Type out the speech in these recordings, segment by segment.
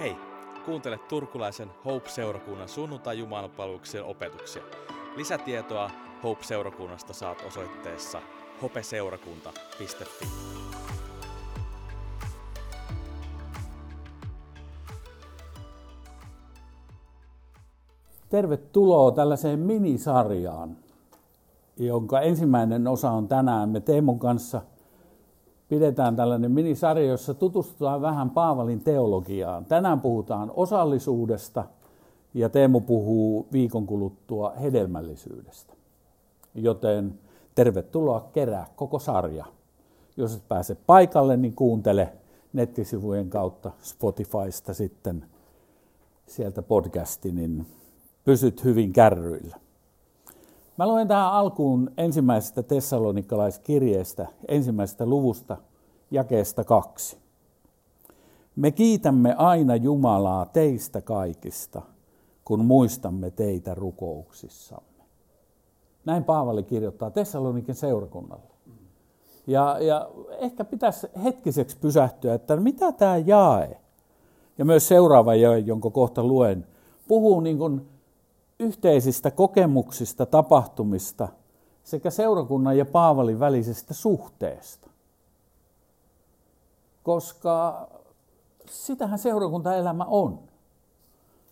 Hei, kuuntele turkulaisen Hope-seurakunnan sunnuntai opetuksia. Lisätietoa Hope-seurakunnasta saat osoitteessa hopeseurakunta.fi. Tervetuloa tällaiseen minisarjaan, jonka ensimmäinen osa on tänään. Me Teemon kanssa pidetään tällainen minisarja, jossa tutustutaan vähän Paavalin teologiaan. Tänään puhutaan osallisuudesta ja Teemu puhuu viikon kuluttua hedelmällisyydestä. Joten tervetuloa kerää koko sarja. Jos et pääse paikalle, niin kuuntele nettisivujen kautta Spotifysta sitten sieltä podcasti, niin pysyt hyvin kärryillä. Mä luen tähän alkuun ensimmäisestä tessalonikalaiskirjeestä, ensimmäisestä luvusta, jakeesta kaksi. Me kiitämme aina Jumalaa teistä kaikista, kun muistamme teitä rukouksissamme. Näin Paavali kirjoittaa Tessalonikin seurakunnalle. Ja, ja ehkä pitäisi hetkiseksi pysähtyä, että mitä tämä jae, ja myös seuraava jae, jonka kohta luen, puhuu niin kuin yhteisistä kokemuksista, tapahtumista sekä seurakunnan ja Paavalin välisestä suhteesta. Koska sitähän seurakuntaelämä on.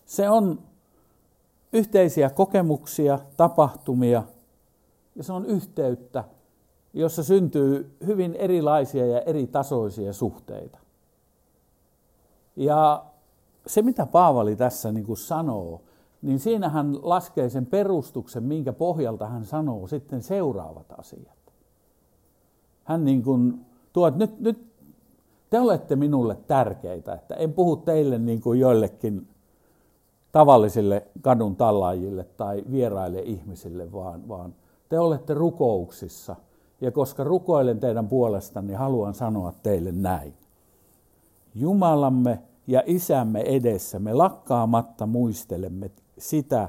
Se on yhteisiä kokemuksia, tapahtumia ja se on yhteyttä, jossa syntyy hyvin erilaisia ja eri tasoisia suhteita. Ja se, mitä Paavali tässä niin kuin sanoo, niin siinä hän laskee sen perustuksen, minkä pohjalta hän sanoo sitten seuraavat asiat. Hän niin kuin tuo, että nyt, nyt te olette minulle tärkeitä, että en puhu teille niin kuin joillekin tavallisille kadun tallaajille tai vieraille ihmisille, vaan, vaan te olette rukouksissa. Ja koska rukoilen teidän puolestani, niin haluan sanoa teille näin. Jumalamme ja Isämme edessä me lakkaamatta muistelemme sitä,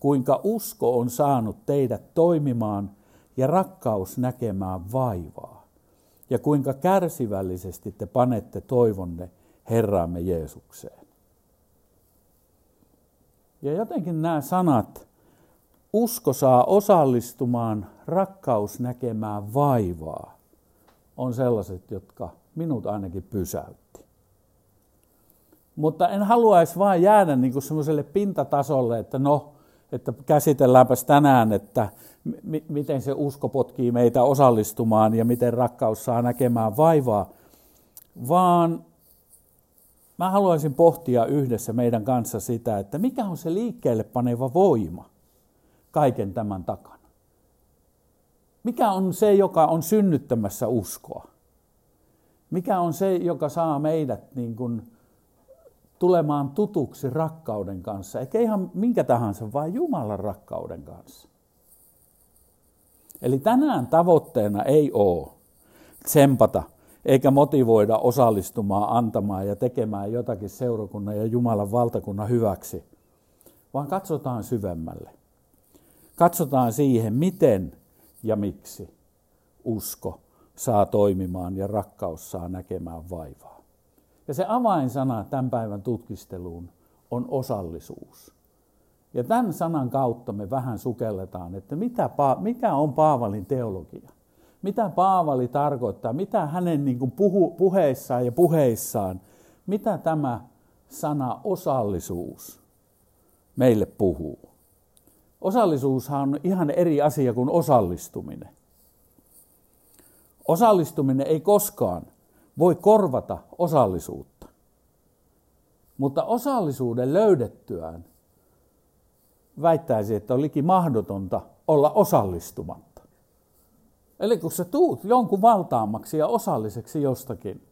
kuinka usko on saanut teidät toimimaan ja rakkaus näkemään vaivaa, ja kuinka kärsivällisesti te panette toivonne Herramme Jeesukseen. Ja jotenkin nämä sanat, usko saa osallistumaan, rakkaus näkemään vaivaa, on sellaiset, jotka minut ainakin pysäytti. Mutta en haluaisi vain jäädä niin kuin semmoiselle pintatasolle, että no, että käsitelläänpäs tänään, että m- miten se usko potkii meitä osallistumaan ja miten rakkaus saa näkemään vaivaa, vaan mä haluaisin pohtia yhdessä meidän kanssa sitä, että mikä on se liikkeelle paneva voima kaiken tämän takana. Mikä on se, joka on synnyttämässä uskoa? Mikä on se, joka saa meidät niin kuin tulemaan tutuksi rakkauden kanssa, eikä ihan minkä tahansa, vaan Jumalan rakkauden kanssa. Eli tänään tavoitteena ei ole tsempata eikä motivoida osallistumaan, antamaan ja tekemään jotakin seurakunnan ja Jumalan valtakunnan hyväksi, vaan katsotaan syvemmälle. Katsotaan siihen, miten ja miksi usko saa toimimaan ja rakkaus saa näkemään vaivaa. Ja se avainsana tämän päivän tutkisteluun on osallisuus. Ja tämän sanan kautta me vähän sukelletaan, että mitä, mikä on Paavalin teologia. Mitä Paavali tarkoittaa, mitä hänen niin kuin puhu, puheissaan ja puheissaan, mitä tämä sana osallisuus meille puhuu. Osallisuushan on ihan eri asia kuin osallistuminen. Osallistuminen ei koskaan voi korvata osallisuutta. Mutta osallisuuden löydettyään väittäisi, että on liki mahdotonta olla osallistumatta. Eli kun sä tuut jonkun valtaammaksi ja osalliseksi jostakin,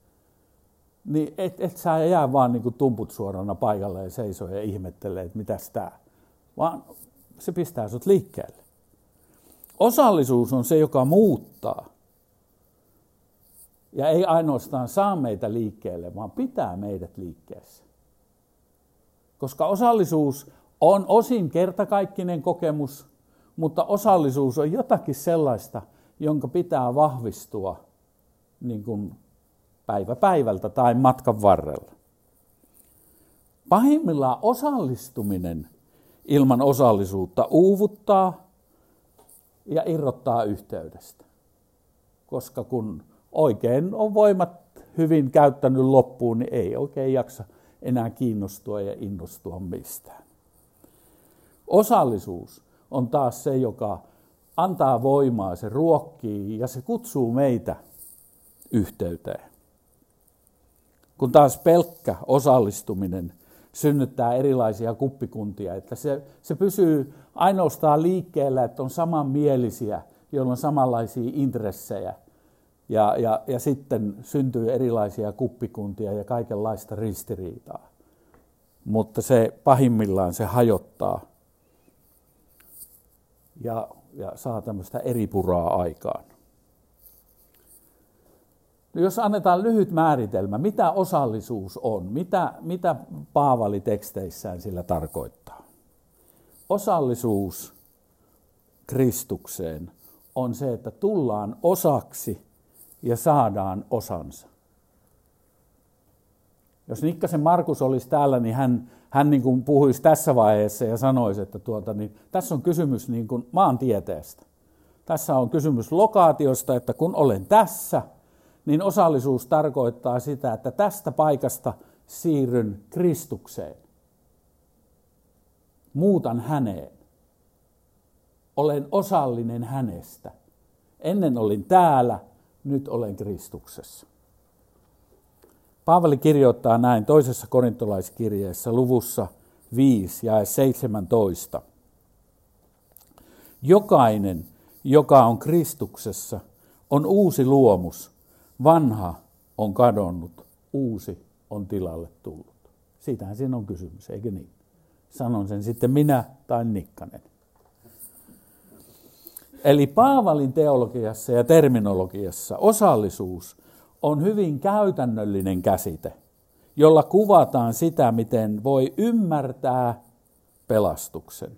niin et, et sä jää vaan niin tumput suorana paikalle ja seisoo ja ihmettelee, että mitäs tää. Vaan se pistää sut liikkeelle. Osallisuus on se, joka muuttaa ja ei ainoastaan saa meitä liikkeelle, vaan pitää meidät liikkeessä. Koska osallisuus on osin kertakaikkinen kokemus, mutta osallisuus on jotakin sellaista, jonka pitää vahvistua niin kuin päivä päivältä tai matkan varrella. Pahimmillaan osallistuminen ilman osallisuutta uuvuttaa ja irrottaa yhteydestä. Koska kun oikein on voimat hyvin käyttänyt loppuun, niin ei oikein jaksa enää kiinnostua ja innostua mistään. Osallisuus on taas se, joka antaa voimaa, se ruokkii ja se kutsuu meitä yhteyteen. Kun taas pelkkä osallistuminen synnyttää erilaisia kuppikuntia, että se, se pysyy ainoastaan liikkeellä, että on samanmielisiä, joilla on samanlaisia intressejä. Ja, ja, ja sitten syntyy erilaisia kuppikuntia ja kaikenlaista ristiriitaa. Mutta se pahimmillaan se hajottaa ja, ja saa tämmöistä eripuraa aikaan. No jos annetaan lyhyt määritelmä, mitä osallisuus on, mitä, mitä Paavali teksteissään sillä tarkoittaa? Osallisuus Kristukseen on se, että tullaan osaksi ja saadaan osansa. Jos Nikkasen Markus olisi täällä, niin hän, hän niin kuin puhuisi tässä vaiheessa ja sanoisi, että tuota, niin tässä on kysymys niin kuin maantieteestä. Tässä on kysymys lokaatiosta, että kun olen tässä, niin osallisuus tarkoittaa sitä, että tästä paikasta siirryn Kristukseen. Muutan häneen. Olen osallinen hänestä. Ennen olin täällä, nyt olen Kristuksessa. Paavali kirjoittaa näin toisessa korintolaiskirjeessä luvussa 5 ja 17. Jokainen, joka on Kristuksessa, on uusi luomus. Vanha on kadonnut, uusi on tilalle tullut. Siitähän siinä on kysymys, eikö niin? Sanon sen sitten minä tai Nikkanen. Eli Paavalin teologiassa ja terminologiassa osallisuus on hyvin käytännöllinen käsite, jolla kuvataan sitä, miten voi ymmärtää pelastuksen,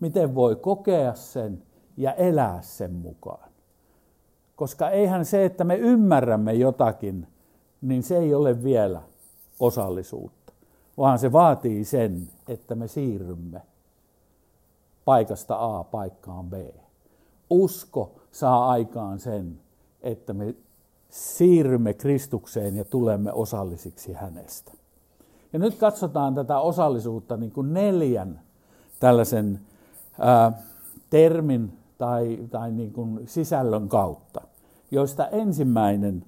miten voi kokea sen ja elää sen mukaan. Koska eihän se, että me ymmärrämme jotakin, niin se ei ole vielä osallisuutta, vaan se vaatii sen, että me siirrymme paikasta A paikkaan B. Usko saa aikaan sen, että me siirrymme Kristukseen ja tulemme osallisiksi hänestä. Ja nyt katsotaan tätä osallisuutta niin kuin neljän tällaisen ää, termin tai, tai niin kuin sisällön kautta, joista ensimmäinen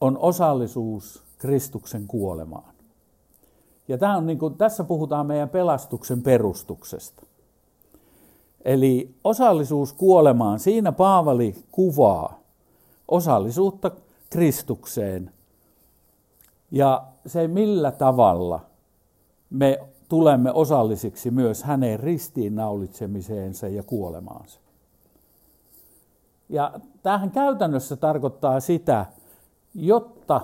on osallisuus Kristuksen kuolemaan. Ja tämä on niin kuin, tässä puhutaan meidän pelastuksen perustuksesta. Eli osallisuus kuolemaan, siinä Paavali kuvaa osallisuutta Kristukseen ja se millä tavalla me tulemme osallisiksi myös hänen ristiinnaulitsemiseensa ja kuolemaansa. Ja tähän käytännössä tarkoittaa sitä, jotta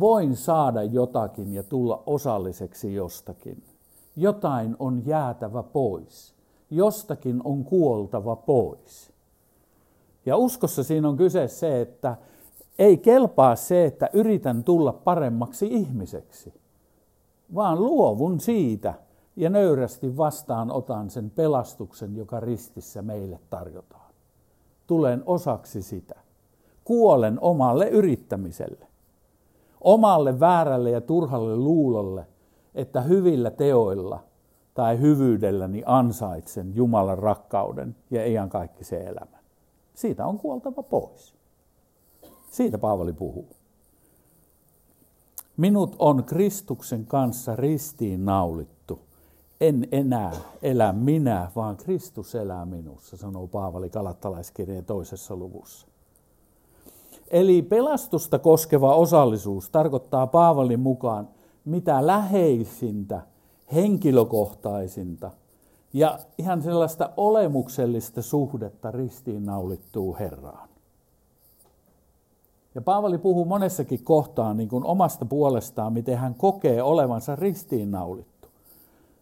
voin saada jotakin ja tulla osalliseksi jostakin. Jotain on jäätävä pois. Jostakin on kuoltava pois. Ja uskossa siinä on kyse se, että ei kelpaa se, että yritän tulla paremmaksi ihmiseksi, vaan luovun siitä ja nöyrästi vastaan otan sen pelastuksen, joka ristissä meille tarjotaan. Tulen osaksi sitä. Kuolen omalle yrittämiselle, omalle väärälle ja turhalle luulolle, että hyvillä teoilla tai hyvyydelläni ansaitsen Jumalan rakkauden ja se elämä. Siitä on kuoltava pois. Siitä Paavali puhuu. Minut on Kristuksen kanssa ristiin naulittu. En enää elä minä, vaan Kristus elää minussa, sanoo Paavali Kalattalaiskirjeen toisessa luvussa. Eli pelastusta koskeva osallisuus tarkoittaa Paavalin mukaan mitä läheisintä, henkilökohtaisinta – ja ihan sellaista olemuksellista suhdetta ristiinnaulittuu Herraan. Ja Paavali puhuu monessakin kohtaan niin kuin omasta puolestaan, miten hän kokee olevansa ristiinnaulittu.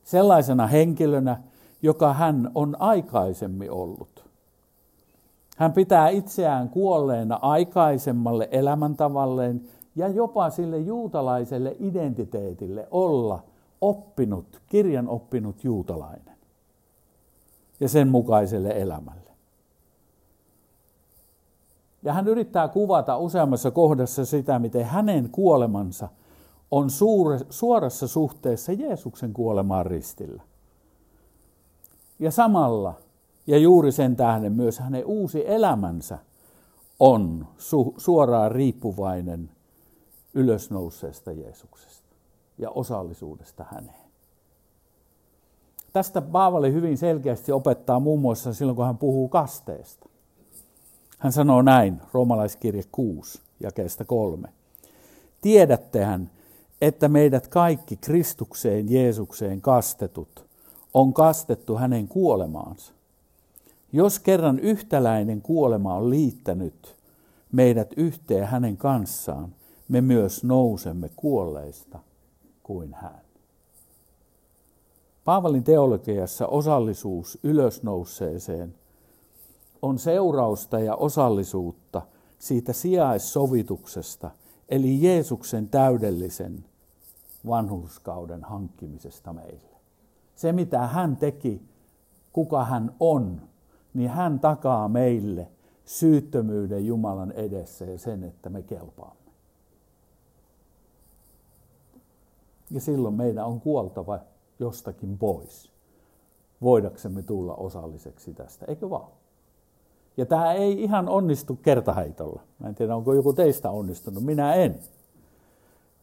Sellaisena henkilönä, joka hän on aikaisemmin ollut. Hän pitää itseään kuolleena aikaisemmalle elämäntavalleen ja jopa sille juutalaiselle identiteetille olla oppinut, kirjan oppinut juutalainen ja sen mukaiselle elämälle. Ja hän yrittää kuvata useammassa kohdassa sitä, miten hänen kuolemansa on suure, suorassa suhteessa Jeesuksen kuolemaan ristillä. Ja samalla, ja juuri sen tähden myös hänen uusi elämänsä on su, suoraan riippuvainen ylösnouseesta Jeesuksesta ja osallisuudesta häneen. Tästä Paavali hyvin selkeästi opettaa muun muassa silloin, kun hän puhuu kasteesta. Hän sanoo näin, roomalaiskirje 6, jakeesta 3. Tiedättehän, että meidät kaikki Kristukseen Jeesukseen kastetut on kastettu hänen kuolemaansa. Jos kerran yhtäläinen kuolema on liittänyt meidät yhteen hänen kanssaan, me myös nousemme kuolleista kuin hän. Paavalin teologiassa osallisuus ylösnouseeseen on seurausta ja osallisuutta siitä sijaissovituksesta, eli Jeesuksen täydellisen vanhurskauden hankkimisesta meille. Se, mitä hän teki, kuka hän on, niin hän takaa meille syyttömyyden Jumalan edessä ja sen, että me kelpaamme. Ja silloin meidän on kuoltava jostakin pois, voidaksemme tulla osalliseksi tästä, eikö vaan? Ja tämä ei ihan onnistu kertaheitolla. Mä en tiedä, onko joku teistä onnistunut, minä en.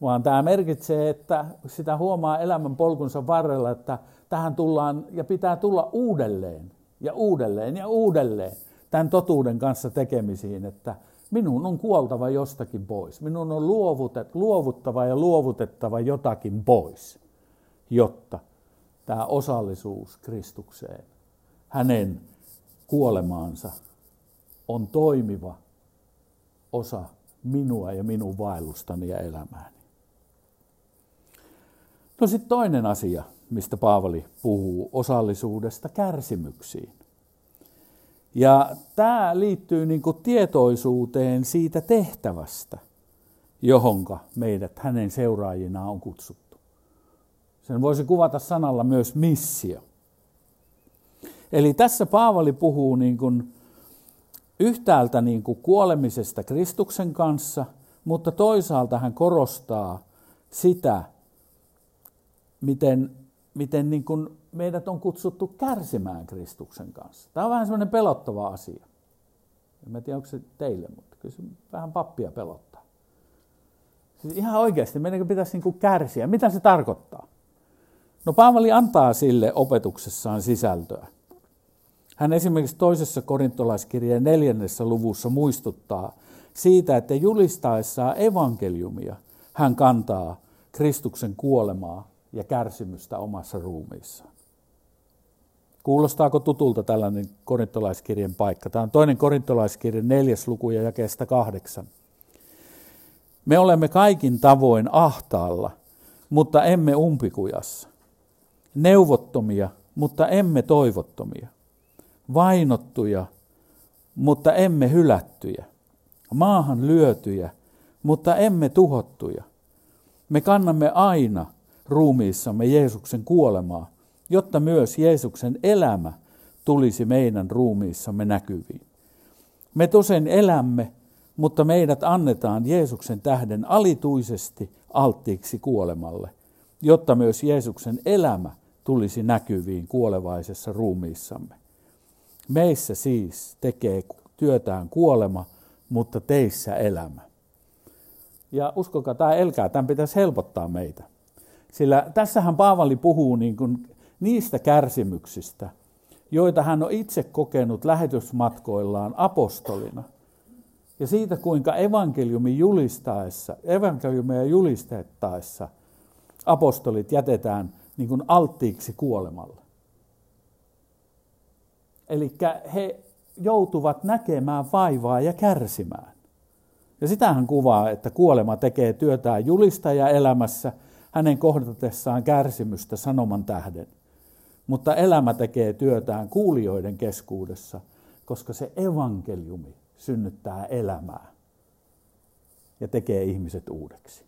Vaan tämä merkitsee, että sitä huomaa elämän polkunsa varrella, että tähän tullaan ja pitää tulla uudelleen ja uudelleen ja uudelleen tämän totuuden kanssa tekemisiin, että minun on kuoltava jostakin pois. Minun on luovuttava ja luovutettava jotakin pois, jotta tämä osallisuus Kristukseen, hänen kuolemaansa, on toimiva osa minua ja minun vaellustani ja elämääni. No sitten toinen asia, mistä Paavali puhuu, osallisuudesta kärsimyksiin. Ja tämä liittyy niin kuin tietoisuuteen siitä tehtävästä, johonka meidät hänen seuraajinaan on kutsuttu. Sen voisi kuvata sanalla myös missio. Eli tässä Paavali puhuu niin kuin yhtäältä niin kuin kuolemisesta Kristuksen kanssa, mutta toisaalta hän korostaa sitä, miten, miten niin kuin meidät on kutsuttu kärsimään Kristuksen kanssa. Tämä on vähän semmoinen pelottava asia. En tiedä, onko se teille, mutta kyllä se vähän pappia pelottaa. Siis ihan oikeasti, meidän pitäisi niin kuin kärsiä. Mitä se tarkoittaa? No Paavali antaa sille opetuksessaan sisältöä. Hän esimerkiksi toisessa korintolaiskirjeen neljännessä luvussa muistuttaa siitä, että julistaessaan evankeliumia hän kantaa Kristuksen kuolemaa ja kärsimystä omassa ruumiissaan. Kuulostaako tutulta tällainen korintolaiskirjan paikka? Tämä on toinen korintolaiskirjan neljäs luku ja jakeesta kahdeksan. Me olemme kaikin tavoin ahtaalla, mutta emme umpikujassa. Neuvottomia, mutta emme toivottomia. Vainottuja, mutta emme hylättyjä. Maahan lyötyjä, mutta emme tuhottuja. Me kannamme aina ruumiissamme Jeesuksen kuolemaa, jotta myös Jeesuksen elämä tulisi meidän ruumiissamme näkyviin. Me tosen elämme, mutta meidät annetaan Jeesuksen tähden alituisesti alttiiksi kuolemalle, jotta myös Jeesuksen elämä tulisi näkyviin kuolevaisessa ruumiissamme. Meissä siis tekee työtään kuolema, mutta teissä elämä. Ja uskokaa, tämä elkää, tämän pitäisi helpottaa meitä. Sillä tässähän Paavali puhuu niin kuin niistä kärsimyksistä, joita hän on itse kokenut lähetysmatkoillaan apostolina. Ja siitä, kuinka evankeliumi julistaessa, evankeliumia julistettaessa apostolit jätetään niin kuin alttiiksi kuolemalle. Eli he joutuvat näkemään vaivaa ja kärsimään. Ja sitähän kuvaa, että kuolema tekee työtään julistaja elämässä hänen kohdatessaan kärsimystä sanoman tähden. Mutta elämä tekee työtään kuulijoiden keskuudessa, koska se evankeliumi synnyttää elämää. ja tekee ihmiset uudeksi.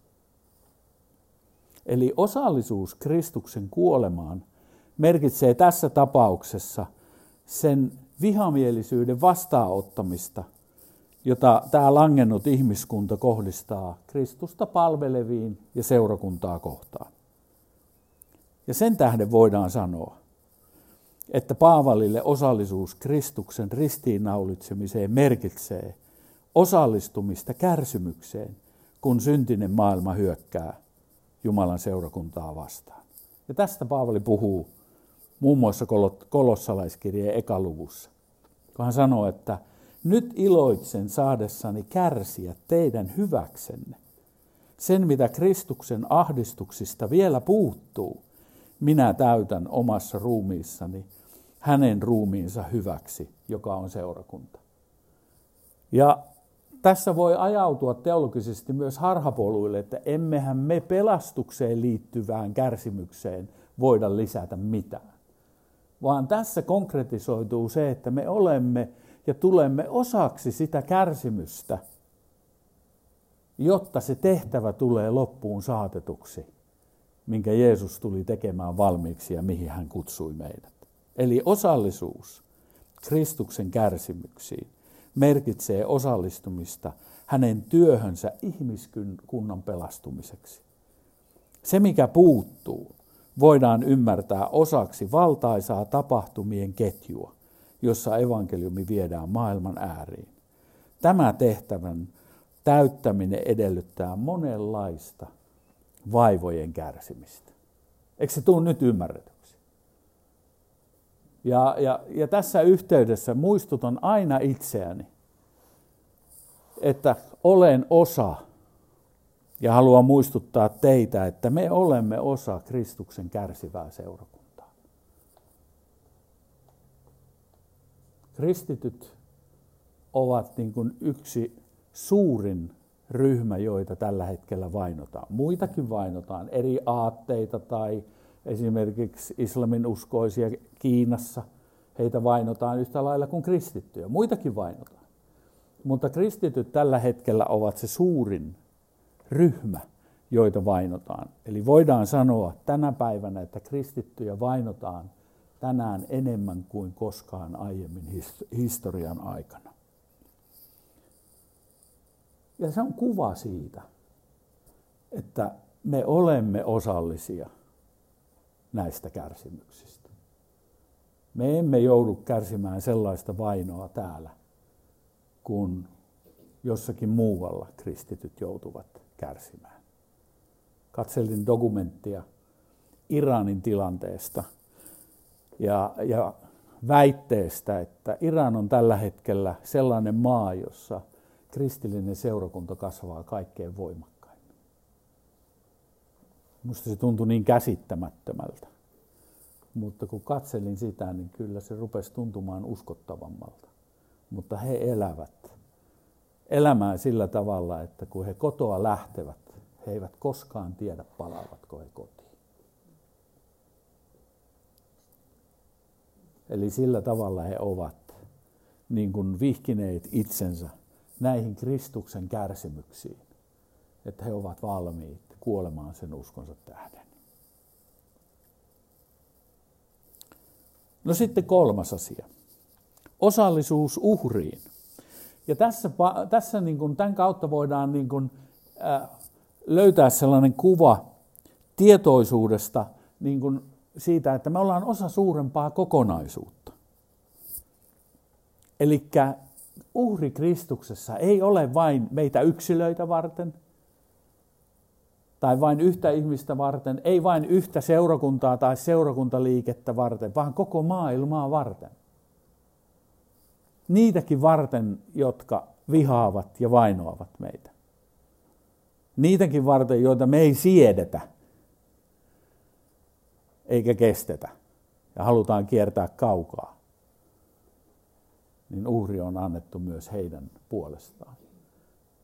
Eli osallisuus Kristuksen kuolemaan merkitsee tässä tapauksessa sen vihamielisyyden vastaanottamista, jota tämä langennut ihmiskunta kohdistaa Kristusta palveleviin ja seurakuntaa kohtaan. Ja sen tähden voidaan sanoa, että Paavalille osallisuus Kristuksen ristiinnaulitsemiseen merkitsee osallistumista kärsimykseen, kun syntinen maailma hyökkää Jumalan seurakuntaa vastaan. Ja tästä Paavali puhuu muun muassa kolossalaiskirjeen ekaluvussa, kun hän sanoo, että nyt iloitsen saadessani kärsiä teidän hyväksenne. Sen, mitä Kristuksen ahdistuksista vielä puuttuu, minä täytän omassa ruumiissani hänen ruumiinsa hyväksi, joka on seurakunta. Ja tässä voi ajautua teologisesti myös harhapoluille, että emmehän me pelastukseen liittyvään kärsimykseen voida lisätä mitään. Vaan tässä konkretisoituu se, että me olemme ja tulemme osaksi sitä kärsimystä, jotta se tehtävä tulee loppuun saatetuksi, minkä Jeesus tuli tekemään valmiiksi ja mihin hän kutsui meidät. Eli osallisuus Kristuksen kärsimyksiin merkitsee osallistumista hänen työhönsä ihmiskunnan pelastumiseksi. Se, mikä puuttuu, voidaan ymmärtää osaksi valtaisaa tapahtumien ketjua, jossa evankeliumi viedään maailman ääriin. Tämä tehtävän täyttäminen edellyttää monenlaista vaivojen kärsimistä. Eikö se tule nyt ymmärretyksi? Ja, ja, ja tässä yhteydessä muistutan aina itseäni, että olen osa ja haluan muistuttaa teitä, että me olemme osa Kristuksen kärsivää seurakuntaa. Kristityt ovat niin kuin yksi suurin ryhmä, joita tällä hetkellä vainotaan. Muitakin vainotaan, eri aatteita tai esimerkiksi islamin uskoisia Kiinassa. Heitä vainotaan yhtä lailla kuin kristittyjä. Muitakin vainotaan. Mutta kristityt tällä hetkellä ovat se suurin ryhmä, joita vainotaan. Eli voidaan sanoa tänä päivänä, että kristittyjä vainotaan tänään enemmän kuin koskaan aiemmin historian aikana. Ja se on kuva siitä, että me olemme osallisia näistä kärsimyksistä. Me emme joudu kärsimään sellaista vainoa täällä, kun jossakin muualla kristityt joutuvat kärsimään. Katselin dokumenttia Iranin tilanteesta ja, ja väitteestä, että Iran on tällä hetkellä sellainen maa, jossa kristillinen seurakunta kasvaa kaikkein voimakkaimmin. Minusta se tuntui niin käsittämättömältä. Mutta kun katselin sitä, niin kyllä se rupesi tuntumaan uskottavammalta. Mutta he elävät elämää sillä tavalla, että kun he kotoa lähtevät, he eivät koskaan tiedä, palaavatko he kotiin. Eli sillä tavalla he ovat niin kuin vihkineet itsensä näihin Kristuksen kärsimyksiin, että he ovat valmiit kuolemaan sen uskonsa tähden. No sitten kolmas asia. Osallisuus uhriin. Ja tässä, tässä niin kuin, tämän kautta voidaan niin kuin, äh, löytää sellainen kuva tietoisuudesta niin kuin siitä, että me ollaan osa suurempaa kokonaisuutta. Eli uhri Kristuksessa ei ole vain meitä yksilöitä varten, tai vain yhtä ihmistä varten, ei vain yhtä seurakuntaa tai seurakuntaliikettä varten, vaan koko maailmaa varten niitäkin varten, jotka vihaavat ja vainoavat meitä. Niitäkin varten, joita me ei siedetä eikä kestetä ja halutaan kiertää kaukaa, niin uhri on annettu myös heidän puolestaan.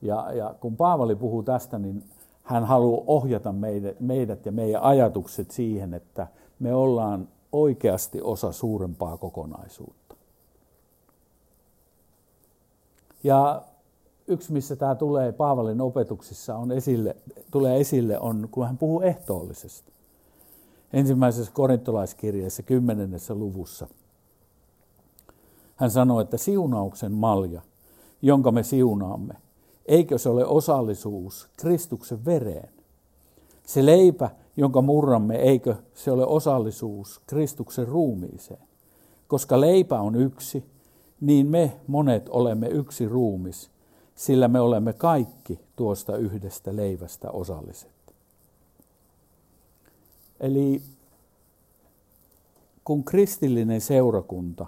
Ja, ja kun Paavali puhuu tästä, niin hän haluaa ohjata meidät, meidät ja meidän ajatukset siihen, että me ollaan oikeasti osa suurempaa kokonaisuutta. Ja yksi, missä tämä tulee Paavalin opetuksissa on esille, tulee esille, on kun hän puhuu ehtoollisesta. Ensimmäisessä korintolaiskirjeessä kymmenennessä luvussa. Hän sanoi, että siunauksen malja, jonka me siunaamme, eikö se ole osallisuus Kristuksen vereen? Se leipä, jonka murramme, eikö se ole osallisuus Kristuksen ruumiiseen? Koska leipä on yksi, niin me monet olemme yksi ruumis, sillä me olemme kaikki tuosta yhdestä leivästä osalliset. Eli kun kristillinen seurakunta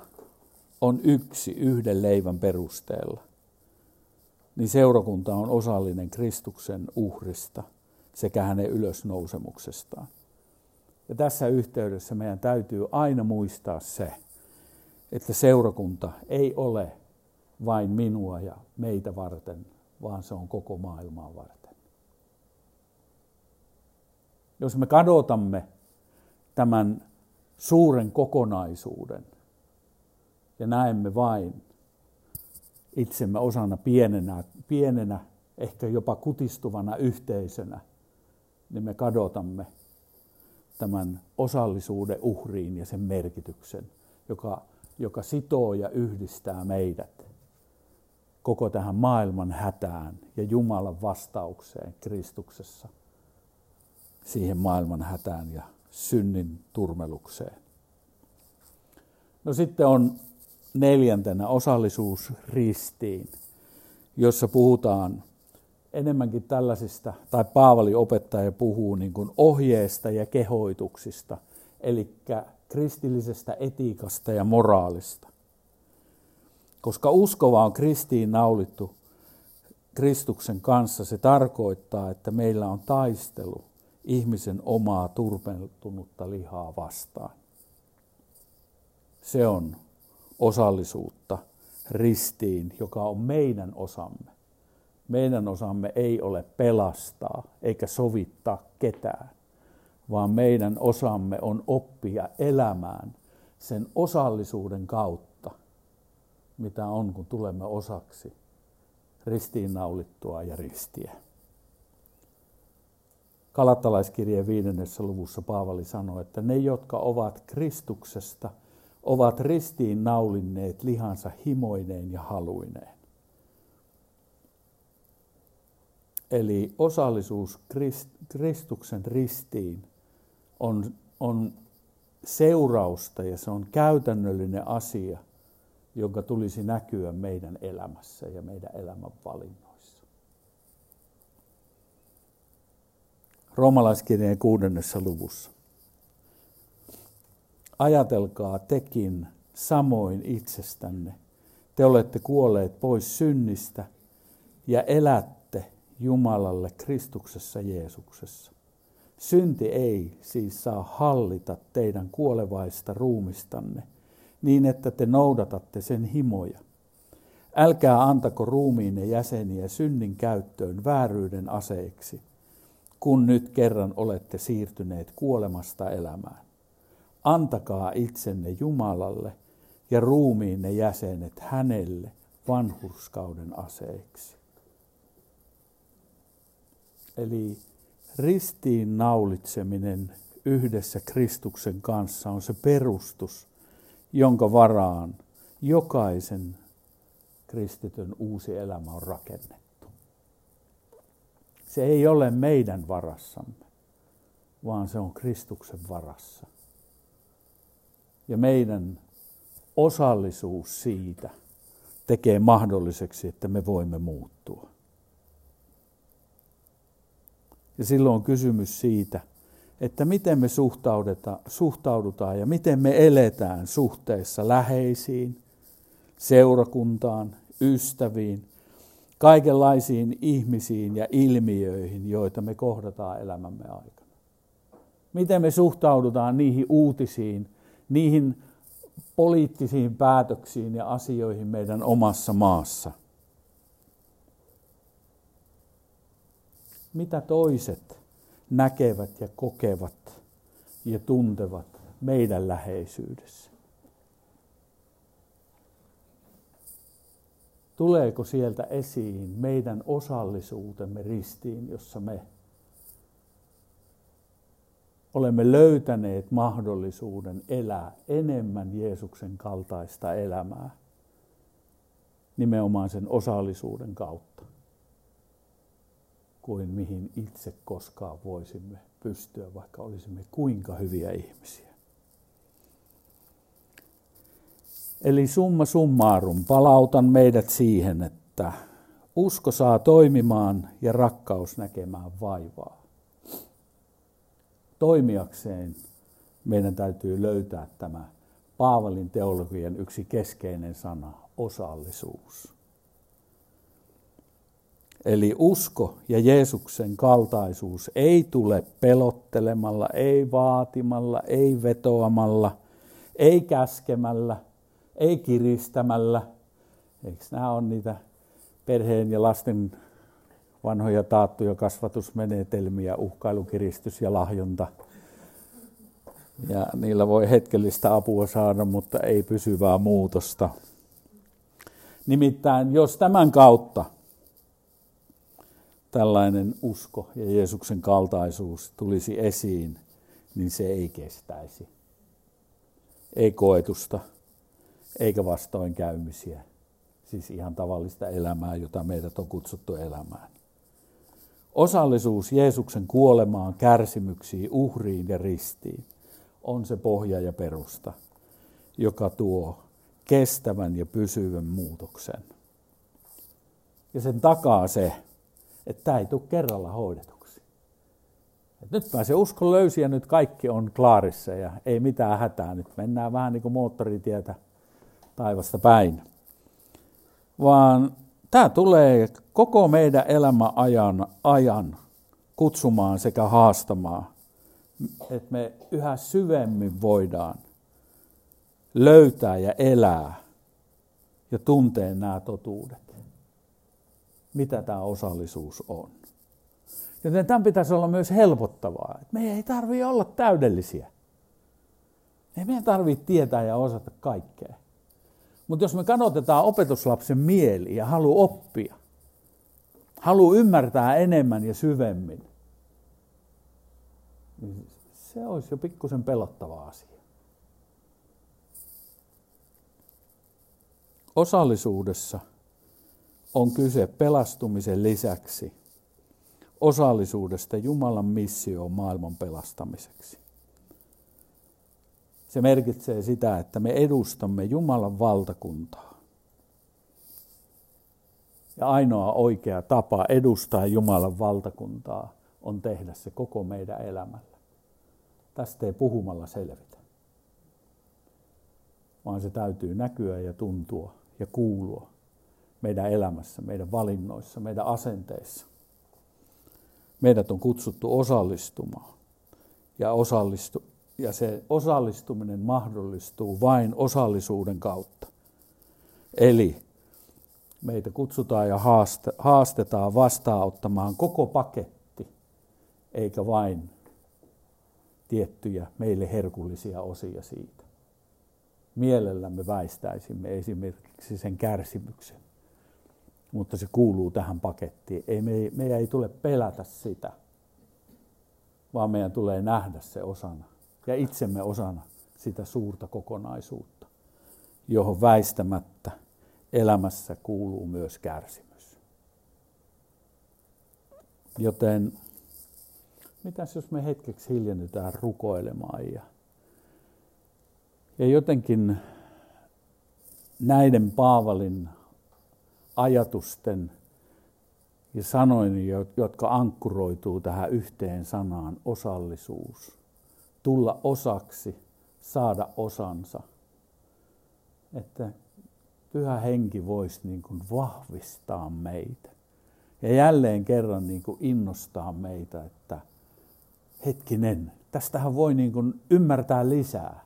on yksi yhden leivän perusteella, niin seurakunta on osallinen Kristuksen uhrista sekä hänen ylösnousemuksestaan. Ja tässä yhteydessä meidän täytyy aina muistaa se, että seurakunta ei ole vain minua ja meitä varten, vaan se on koko maailmaa varten. Jos me kadotamme tämän suuren kokonaisuuden ja näemme vain itsemme osana pienenä, pienenä, ehkä jopa kutistuvana yhteisönä, niin me kadotamme tämän osallisuuden uhriin ja sen merkityksen, joka, joka sitoo ja yhdistää meidät koko tähän maailman hätään ja Jumalan vastaukseen Kristuksessa siihen maailman hätään ja synnin turmelukseen. No sitten on neljäntenä osallisuus ristiin, jossa puhutaan enemmänkin tällaisista, tai Paavali opettaja puhuu niin kuin ohjeesta ja kehoituksista, eli kristillisestä etiikasta ja moraalista. Koska uskova on kristiin naulittu Kristuksen kanssa, se tarkoittaa, että meillä on taistelu ihmisen omaa turpentunutta lihaa vastaan. Se on osallisuutta ristiin, joka on meidän osamme. Meidän osamme ei ole pelastaa eikä sovittaa ketään, vaan meidän osamme on oppia elämään sen osallisuuden kautta, mitä on, kun tulemme osaksi ristiinnaulittua ja ristiä. Kalattalaiskirjeen viidennessä luvussa Paavali sanoi, että ne, jotka ovat Kristuksesta – ovat ristiin naulinneet lihansa himoineen ja haluineen. Eli osallisuus Kristuksen ristiin on, on seurausta ja se on käytännöllinen asia, jonka tulisi näkyä meidän elämässä ja meidän elämän valinnoissa. Roomalaiskirjeen kuudennessa luvussa. Ajatelkaa tekin samoin itsestänne. Te olette kuolleet pois synnistä ja elätte Jumalalle Kristuksessa Jeesuksessa. Synti ei siis saa hallita teidän kuolevaista ruumistanne niin, että te noudatatte sen himoja. Älkää antako ruumiinne jäseniä synnin käyttöön vääryyden aseeksi, kun nyt kerran olette siirtyneet kuolemasta elämään antakaa itsenne Jumalalle ja ruumiinne jäsenet hänelle vanhurskauden aseiksi. Eli ristiin naulitseminen yhdessä Kristuksen kanssa on se perustus, jonka varaan jokaisen kristityn uusi elämä on rakennettu. Se ei ole meidän varassamme, vaan se on Kristuksen varassa ja meidän osallisuus siitä tekee mahdolliseksi, että me voimme muuttua. Ja silloin on kysymys siitä, että miten me suhtaudutaan ja miten me eletään suhteessa läheisiin, seurakuntaan, ystäviin, kaikenlaisiin ihmisiin ja ilmiöihin, joita me kohdataan elämämme aikana. Miten me suhtaudutaan niihin uutisiin, niihin poliittisiin päätöksiin ja asioihin meidän omassa maassa. Mitä toiset näkevät ja kokevat ja tuntevat meidän läheisyydessä. Tuleeko sieltä esiin meidän osallisuutemme ristiin, jossa me olemme löytäneet mahdollisuuden elää enemmän Jeesuksen kaltaista elämää nimenomaan sen osallisuuden kautta kuin mihin itse koskaan voisimme pystyä, vaikka olisimme kuinka hyviä ihmisiä. Eli summa summarum, palautan meidät siihen, että usko saa toimimaan ja rakkaus näkemään vaivaa. Toimijakseen meidän täytyy löytää tämä Paavalin teologian yksi keskeinen sana, osallisuus. Eli usko ja Jeesuksen kaltaisuus ei tule pelottelemalla, ei vaatimalla, ei vetoamalla, ei käskemällä, ei kiristämällä. Eikö nämä on niitä perheen ja lasten vanhoja taattuja kasvatusmenetelmiä, uhkailu, kiristys ja lahjonta. Ja niillä voi hetkellistä apua saada, mutta ei pysyvää muutosta. Nimittäin jos tämän kautta tällainen usko ja Jeesuksen kaltaisuus tulisi esiin, niin se ei kestäisi. Ei koetusta, eikä vastoinkäymisiä. Siis ihan tavallista elämää, jota meidät on kutsuttu elämään. Osallisuus Jeesuksen kuolemaan, kärsimyksiin, uhriin ja ristiin on se pohja ja perusta, joka tuo kestävän ja pysyvän muutoksen. Ja sen takaa se, että tämä ei tule kerralla hoidetuksi. Et nyt pääsee uskon löysi ja nyt kaikki on klaarissa ja ei mitään hätää. Nyt mennään vähän niin kuin moottoritietä taivasta päin. Vaan tämä tulee koko meidän elämän ajan, kutsumaan sekä haastamaan, että me yhä syvemmin voidaan löytää ja elää ja tuntea nämä totuudet. Mitä tämä osallisuus on. Joten tämän pitäisi olla myös helpottavaa. Että me ei tarvitse olla täydellisiä. Ei meidän tarvitse tietää ja osata kaikkea. Mutta jos me kanotetaan opetuslapsen mieli ja halu oppia, halu ymmärtää enemmän ja syvemmin, niin se olisi jo pikkusen pelottava asia. Osallisuudessa on kyse pelastumisen lisäksi osallisuudesta Jumalan missioon maailman pelastamiseksi. Se merkitsee sitä, että me edustamme Jumalan valtakuntaa. Ja ainoa oikea tapa edustaa Jumalan valtakuntaa on tehdä se koko meidän elämällä. Tästä ei puhumalla selvitä, vaan se täytyy näkyä ja tuntua ja kuulua meidän elämässä, meidän valinnoissa, meidän asenteissa. Meidät on kutsuttu osallistumaan ja, osallistu, ja se osallistuminen mahdollistuu vain osallisuuden kautta. Eli meitä kutsutaan ja haastetaan vastaanottamaan koko paketti, eikä vain tiettyjä meille herkullisia osia siitä. Mielellämme väistäisimme esimerkiksi sen kärsimyksen, mutta se kuuluu tähän pakettiin. Ei, me, meidän ei tule pelätä sitä, vaan meidän tulee nähdä se osana ja itsemme osana sitä suurta kokonaisuutta, johon väistämättä elämässä kuuluu myös kärsimys. Joten mitäs jos me hetkeksi hiljennytään rukoilemaan ja, ja jotenkin näiden Paavalin ajatusten ja sanoin, jotka ankkuroituu tähän yhteen sanaan osallisuus. Tulla osaksi, saada osansa. Että pyhä henki voisi niin kuin vahvistaa meitä. Ja jälleen kerran niin kuin innostaa meitä, että hetkinen, tästähän voi niin kuin ymmärtää lisää.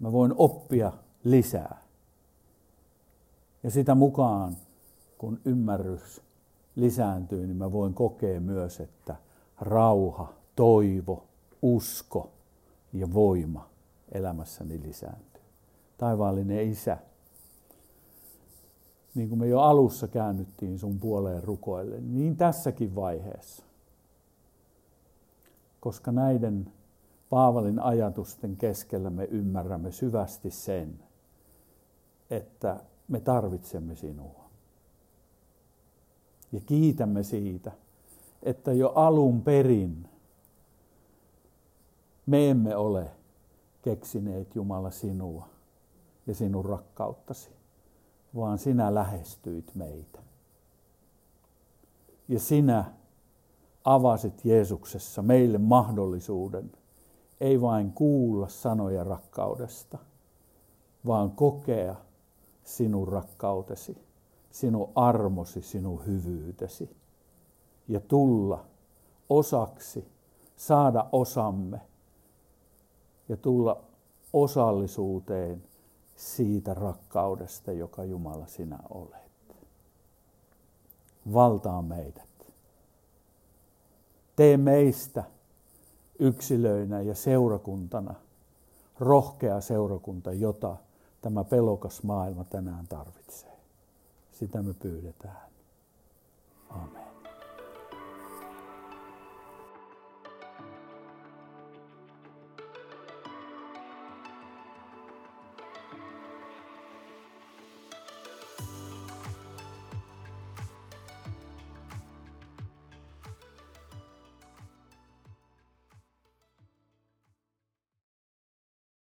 Mä voin oppia lisää. Ja sitä mukaan, kun ymmärrys lisääntyy, niin mä voin kokea myös, että rauha, toivo, usko ja voima elämässäni lisääntyy. Taivaallinen Isä, niin kuin me jo alussa käännyttiin sun puoleen rukoille, niin tässäkin vaiheessa. Koska näiden Paavalin ajatusten keskellä me ymmärrämme syvästi sen, että me tarvitsemme sinua. Ja kiitämme siitä, että jo alun perin me emme ole keksineet Jumala sinua ja sinun rakkauttasi, vaan sinä lähestyit meitä. Ja sinä avasit Jeesuksessa meille mahdollisuuden ei vain kuulla sanoja rakkaudesta, vaan kokea sinun rakkautesi, sinun armosi, sinun hyvyytesi ja tulla osaksi, saada osamme ja tulla osallisuuteen siitä rakkaudesta, joka Jumala sinä olet. Valtaa meidät. Tee meistä yksilöinä ja seurakuntana rohkea seurakunta, jota tämä pelokas maailma tänään tarvitsee. Sitä me pyydetään. Amen.